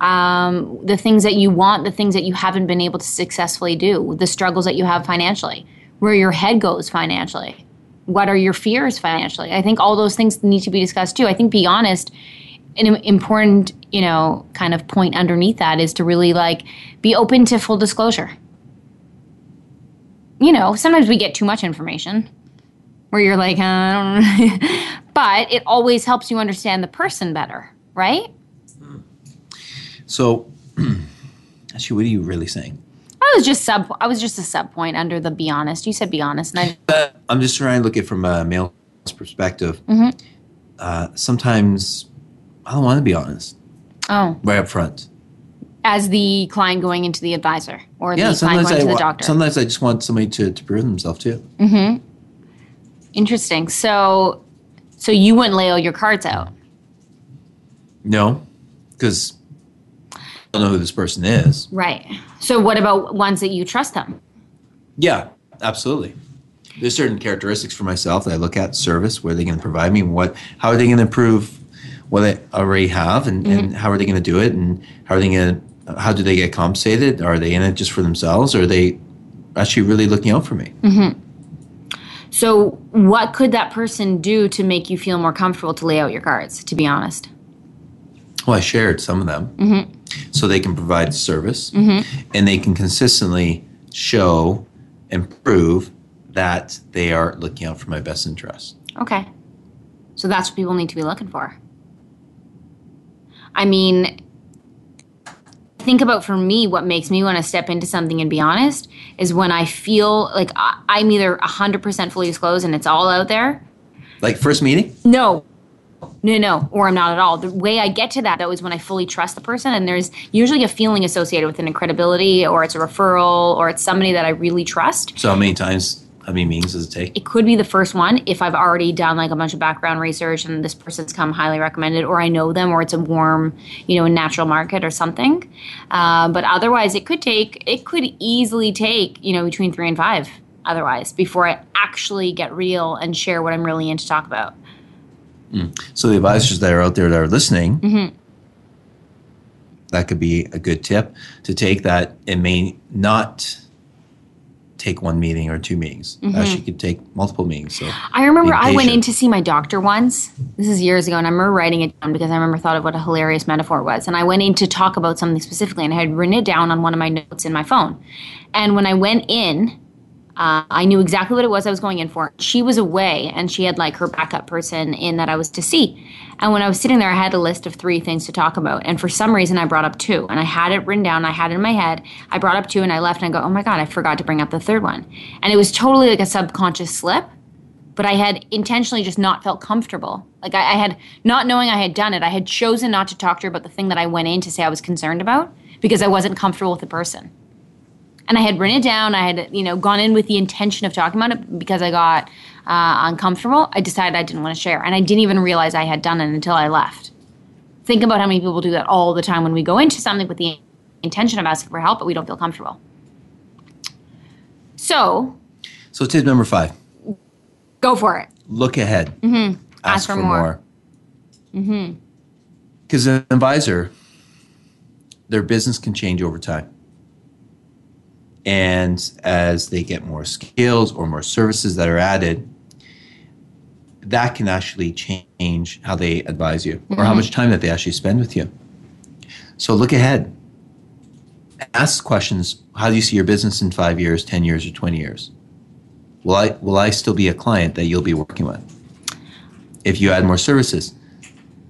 Um, the things that you want, the things that you haven't been able to successfully do, the struggles that you have financially, where your head goes financially. What are your fears financially? I think all those things need to be discussed too. I think be honest an important, you know, kind of point underneath that is to really like be open to full disclosure. You know, sometimes we get too much information where you're like, uh, I don't but it always helps you understand the person better, right? So. Actually, what are you really saying? I was just sub I was just a sub point under the be honest. You said be honest and I I'm just trying to look at it from a male's perspective. Mm-hmm. Uh, sometimes I don't want to be honest oh, right up front. as the client going into the advisor or Yeah, the client going I to the doctor. sometimes I just want somebody to, to prove themselves too. Mm-hmm. Interesting. So so you wouldn't lay all your cards out. No, because don't know who this person is. Right. So what about ones that you trust them? Yeah, absolutely. There's certain characteristics for myself that I look at service. Where are they going to provide me? What? How are they going to improve what I already have? And, Mm-hmm. and how are they going to do it? And how are they going to? How do they get compensated? Are they in it just for themselves? Or are they actually really looking out for me? So, what could that person do to make you feel more comfortable to lay out your cards, to be honest? Well, I shared some of them, Mm-hmm. So they can provide service, mm-hmm. and they can consistently show and prove that they are looking out for my best interest. Okay. So, that's what people need to be looking for. I mean, think about for me what makes me want to step into something and be honest is when I feel like I- I'm either 100% fully disclosed and it's all out there. Like first meeting, No. No, no, or I'm not at all. The way I get to that though is when I fully trust the person, and there's usually a feeling associated with an credibility, or it's a referral, or it's somebody that I really trust. so how many times How many meetings does it take? it could be the first one if I've already done like a bunch of background research and this person's come highly recommended, or I know them, or it's a warm, you know, a natural market or something. Uh, but otherwise, it could take, it could easily take, you know, between three and five. Otherwise, before I actually get real and share what I'm really in to talk about. So the advisors that are out there that are listening, that could be a good tip to take. That it may not take one meeting or two meetings. Actually, mm-hmm. could take multiple meetings. So I remember I went in to see my doctor once. This is years ago, and I remember writing it down because I remember thought of what a hilarious metaphor it was. And I went in to talk about something specifically, and I had written it down on one of my notes in my phone. And when I went in, uh, I knew exactly what it was I was going in for. She was away, and she had like her backup person in that I was to see. And when I was sitting there, I had a list of three things to talk about. And for some reason, I brought up two. And I had it written down, I had it in my head. I brought up two, and I left, and I go, oh my God, I forgot to bring up the third one. And it was totally like a subconscious slip but I had intentionally just not felt comfortable. Like I, I had not knowing I had done it, I had chosen not to talk to her about the thing that I went in to say I was concerned about because I wasn't comfortable with the person. And I had written it down. I had, you know, gone in with the intention of talking about it because I got uh, uncomfortable. I decided I didn't want to share, and I didn't even realize I had done it until I left. Think about how many people do that all the time when we go into something with the intention of asking for help, but we don't feel comfortable. So so tip number five: go for it. look ahead. Mm-hmm. Ask for more. mm-hmm Because an advisor, their business can change over time. And as they get more skills or more services that are added, that can actually change how they advise you or how mm-hmm. much time that they actually spend with you. So look ahead. Ask questions how do you see your business in five years, 10 years, or 20 years? Will I, will I still be a client that you'll be working with? If you add more services,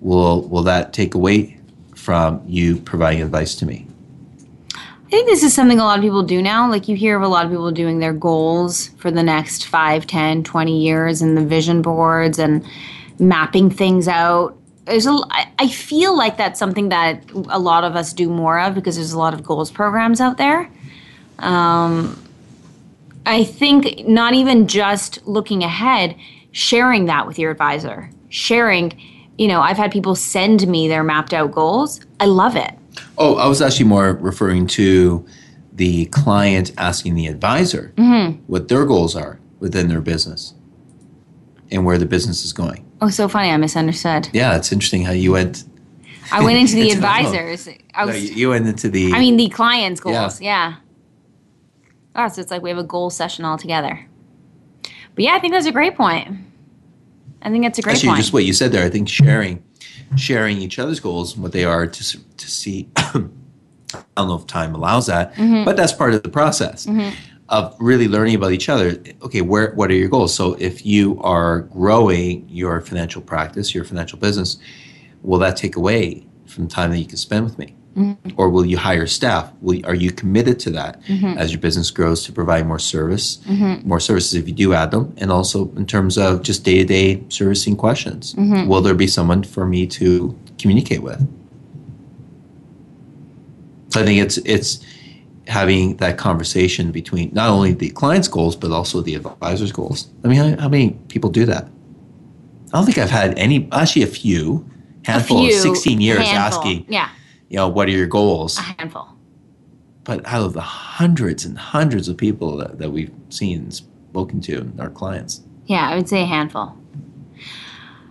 will, will that take away from you providing advice to me? I think this is something a lot of people do now. Like you hear of a lot of people doing their goals for the next 5, 10, 20 years and the vision boards and mapping things out. There's a, I feel like that's something that a lot of us do more of because there's a lot of goals programs out there. Um, I think not even just looking ahead, sharing that with your advisor, sharing, you know, I've had people send me their mapped out goals. I love it. Oh, I was actually more referring to the client asking the advisor mm-hmm. what their goals are within their business and where the business is going. Oh, so funny. I misunderstood. Yeah, it's interesting how you went. I went into the advisors. I was, you you went into the. I mean, the client's goals. Yeah. Oh, so it's like we have a goal session all together. But yeah, I think that's a great point. I think that's a great actually, point. just what you said there. I think sharing, sharing each other's goals, and what they are, to to see. I don't know if time allows that, Mm-hmm. but that's part of the process of really learning about each other. Okay, where what are your goals? So if you are growing your financial practice, your financial business, will that take away from the time that you can spend with me? Mm-hmm. Or will you hire staff? Will, are you committed to that as your business grows to provide more service, Mm-hmm. more services if you do add them, and also in terms of just day to day servicing questions? Mm-hmm. Will there be someone for me to communicate with? So I think it's it's having that conversation between not only the client's goals but also the advisor's goals. I mean, how, how many people do that? I don't think I've had any. Actually, a few, A handful few, of sixteen years handful. asking, Yeah, you know, what are your goals? a handful. But out of the hundreds and hundreds of people that, that we've seen and spoken to, our clients. Yeah, I would say a handful.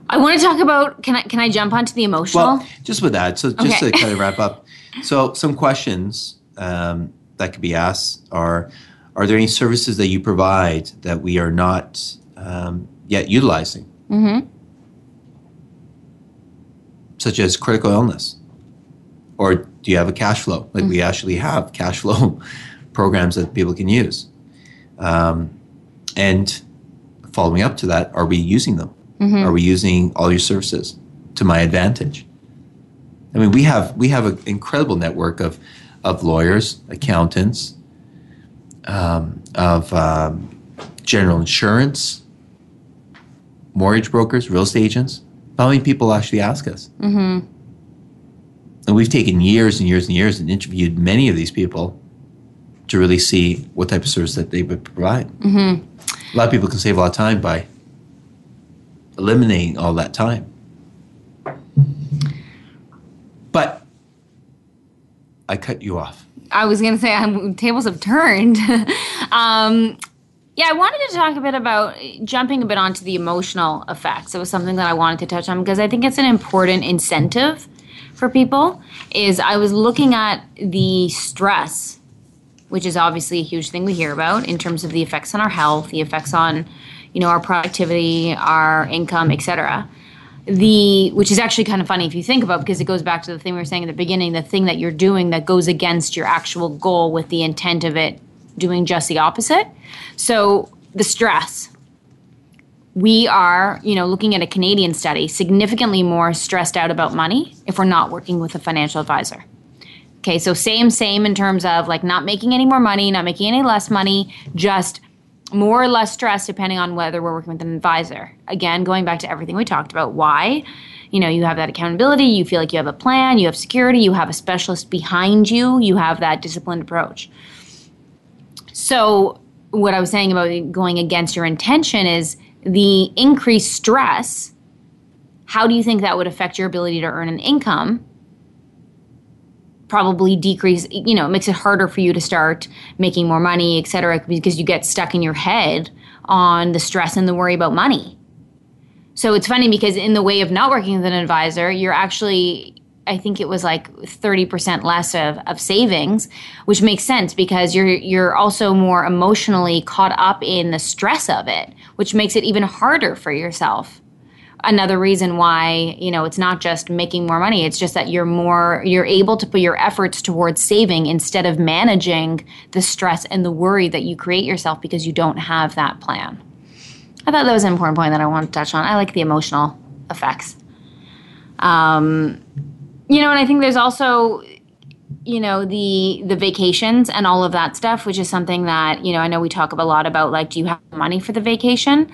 I want to talk about. Can I can I jump onto the emotional? Well, just with that, so just Okay. to kind of wrap up, so some questions um, that could be asked are: Are there any services that you provide that we are not um, yet utilizing, mm-hmm. such as critical illness, or do you have a cash flow? Like we actually have cash flow programs that people can use, um, and following up to that, are we using them? Are we using all your services to my advantage? I mean, we have we have an incredible network of of lawyers, accountants, um, of um, general insurance, mortgage brokers, real estate agents. How many people actually ask us? Mm-hmm. And we've taken years and years and years and interviewed many of these people. to really see what type of service that they would provide. Mm-hmm. A lot of people can save a lot of time by eliminating all that time. But I cut you off. I was going to say um, tables have turned. um, yeah, I wanted to talk a bit about jumping a bit onto the emotional effects. It was something that I wanted to touch on because I think it's an important incentive for people. Is I was looking at the stress, which is obviously a huge thing we hear about in terms of the effects on our health, the effects on, you know, our productivity, our income, etc the which is actually kind of funny if you think about it, because it goes back to the thing we were saying at the beginning the thing that you're doing that goes against your actual goal with the intent of it doing just the opposite. So the stress. We are you know looking at a canadian study significantly more stressed out about money if we're not working with a financial advisor. Okay so same same in terms of like not making any more money not making any less money just more or less stress depending on whether we're working with an advisor. Again, going back to everything we talked about, why? You know, you have that accountability, you feel like you have a plan, you have security, you have a specialist behind you, you have that disciplined approach. So, what I was saying about going against your intention is the increased stress. How do you think that would affect your ability to earn an income? Probably decrease you know it makes it harder for you to start making more money et cetera because you get stuck in your head on the stress and the worry about money. So it's funny because in the way of not working with an advisor you're actually I think it was like 30% less of, of savings, which makes sense because you're you're also more emotionally caught up in the stress of it, which makes it even harder for yourself another reason why you know it's not just making more money. It's just that you're more you're able to put your efforts towards saving instead of managing the stress and the worry that you create yourself because you don't have that plan. I thought that was an important point that i wanted to touch on. I like the emotional effects. Um, you know and i think there's also you know the the vacations and all of that stuff which is something that you know i know we talk a lot about like do you have money for the vacation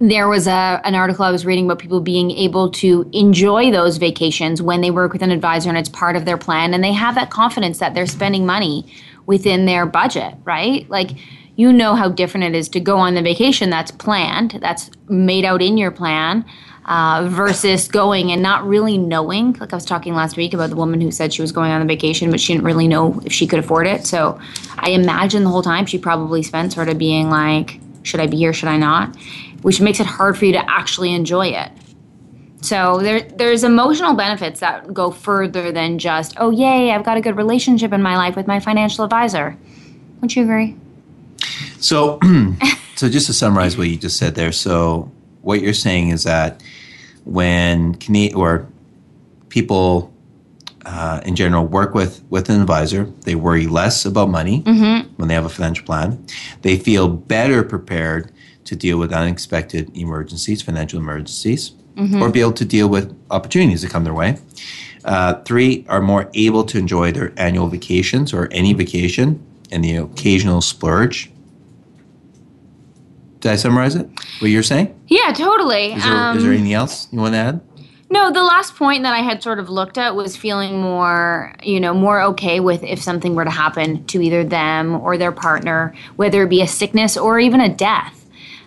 there was a, an article I was reading about people being able to enjoy those vacations when they work with an advisor and it's part of their plan and they have that confidence that they're spending money within their budget, right? Like you know how different it is to go on the vacation that's planned, that's made out in your plan. Uh, versus going and not really knowing. Like I was talking last week about the woman who said she was going on a vacation, but she didn't really know if she could afford it. So I imagine the whole time she probably spent sort of being like, should I be here? Should I not? Which makes it hard for you to actually enjoy it. So there, there's emotional benefits that go further than just, oh, yay, I've got a good relationship in my life with my financial advisor. Wouldn't you agree? So, so just to summarize what you just said there, so what you're saying is that when Canadian or people uh, in general work with with an advisor, they worry less about money mm-hmm. when they have a financial plan. They feel better prepared to deal with unexpected emergencies, financial emergencies, mm-hmm. or be able to deal with opportunities that come their way. Uh, three are more able to enjoy their annual vacations or any vacation and the occasional splurge. Did I summarize it? What you're saying? Yeah, totally. Is there, um, is there anything else you want to add? No, the last point that I had sort of looked at was feeling more, you know, more okay with if something were to happen to either them or their partner, whether it be a sickness or even a death.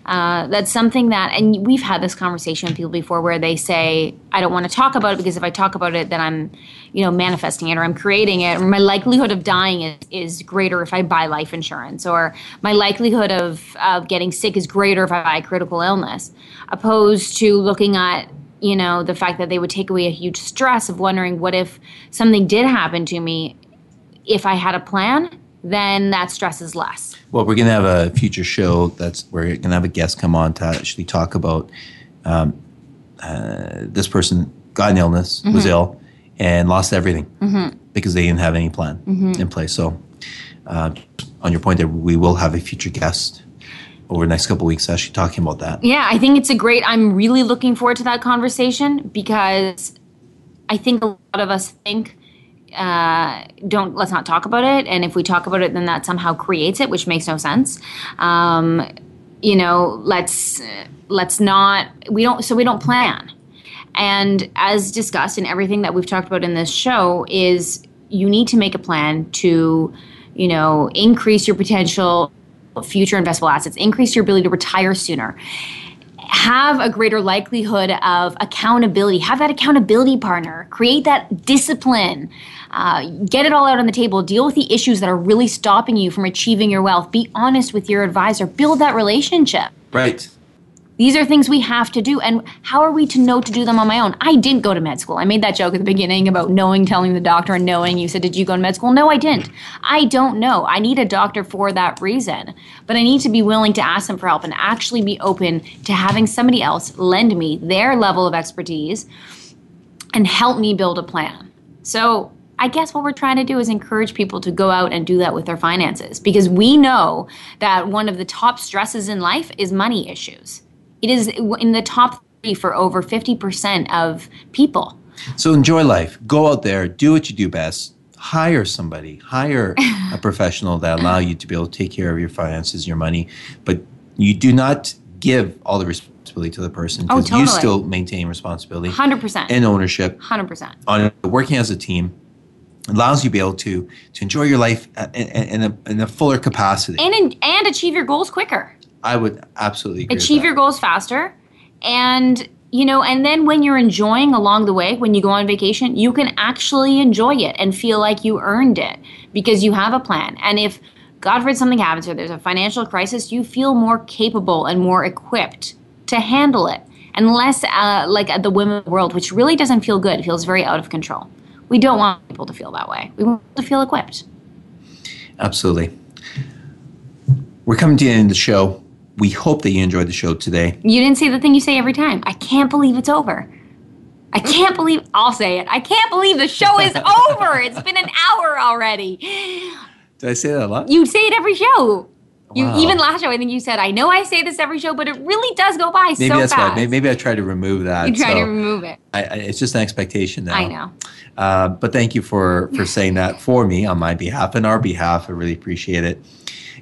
Uh, that's something that, and we've had this conversation with people before where they say, I don't want to talk about it because if I talk about it, then I'm, you know, manifesting it or I'm creating it, or my likelihood of dying is, is greater if I buy life insurance, or my likelihood of, of getting sick is greater if I buy critical illness, opposed to looking at, you know, the fact that they would take away a huge stress of wondering what if something did happen to me if I had a plan then that stress is less. Well, we're going to have a future show that's we're going to have a guest come on to actually talk about um, uh, this person got an illness, mm-hmm. was ill, and lost everything mm-hmm. because they didn't have any plan mm-hmm. in place. So, uh, on your point there, we will have a future guest over the next couple weeks actually talking about that. Yeah, I think it's a great. I'm really looking forward to that conversation because I think a lot of us think uh, don't let's not talk about it. And if we talk about it then that somehow creates it which makes no sense. Um, you know let's let's not we don't so we don't plan. And as discussed in everything that we've talked about in this show is you need to make a plan to you know, increase your potential future investable assets, increase your ability to retire sooner have a greater likelihood of accountability. Have that accountability partner. Create that discipline. Uh, get it all out on the table. Deal with the issues that are really stopping you from achieving your wealth. Be honest with your advisor. Build that relationship. Right. These are things we have to do. And how are we to know to do them on my own? I didn't go to med school. I made that joke at the beginning about knowing, telling the doctor, and knowing. You said, Did you go to med school? No, I didn't. I don't know. I need a doctor for that reason. But I need to be willing to ask them for help and actually be open to having somebody else lend me their level of expertise and help me build a plan. So I guess what we're trying to do is encourage people to go out and do that with their finances because we know that one of the top stresses in life is money issues. It is in the top three for over 50% of people. So enjoy life. Go out there, do what you do best. Hire somebody, hire a professional that allow you to be able to take care of your finances, your money, but you do not give all the responsibility to the person Oh, because you still maintain responsibility 100%. and ownership 100%. on working as a team allows you to be able to to enjoy your life in, in, a, in a fuller capacity. And, and achieve your goals quicker. I would absolutely achieve your goals faster. And you know and then when you're enjoying along the way when you go on vacation you can actually enjoy it and feel like you earned it because you have a plan. And if god forbid something happens or there's a financial crisis you feel more capable and more equipped to handle it and less uh, like at the the world which really doesn't feel good. It feels very out of control. We don't want people to feel that way. We want to feel equipped. Absolutely. We're coming to the end of the show. We hope that you enjoyed the show today. You didn't say the thing you say every time. I can't believe it's over. I can't believe I'll say it. I can't believe the show is over. It's been an hour already. Did I say that a lot? You say it every show. You Wow. even last show, I think you said, I know I say this every show, but it really does go by maybe so that's fast. why. Maybe, maybe I tried to remove that. you try to remove it. I, I, it's just an expectation now. I know. Uh, but thank you for for saying that for me on my behalf and our behalf. I really appreciate it.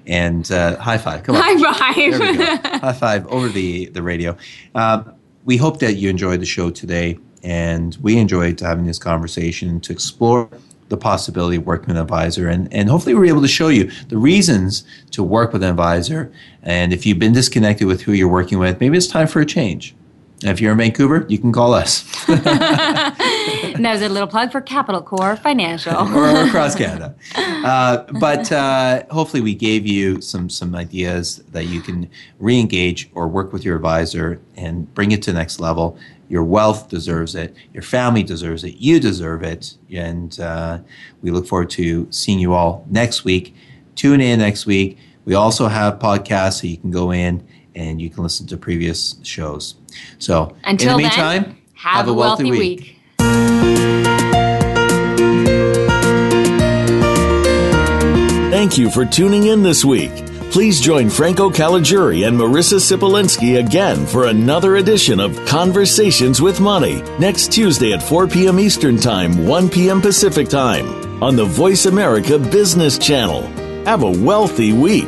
And uh, high five. Come on. High There we go. five. High five over the, the radio. Um, we hope that you enjoyed the show today, and we enjoyed having this conversation to explore the possibility of working with an advisor. And, and hopefully, we're able to show you the reasons to work with an advisor. And if you've been disconnected with who you're working with, maybe it's time for a change. And if you're in Vancouver, you can call us and that was a little plug for Capital Core Financial. or across Canada. Uh, but uh, hopefully, we gave you some some ideas that you can re-engage or work with your advisor and bring it to the next level. Your wealth deserves it. Your family deserves it. You deserve it. And uh, we look forward to seeing you all next week. Tune in next week. We also have podcasts, so you can go in and you can listen to previous shows. So Until in the meantime, then, have, a wealthy, week. Thank you for tuning in this week. Please join Franco Caligiuri and Marissa Sipolinski again for another edition of Conversations with Money next Tuesday at 4 p.m. Eastern Time, 1 p.m. Pacific Time on the Voice America Business Channel. Have a wealthy week.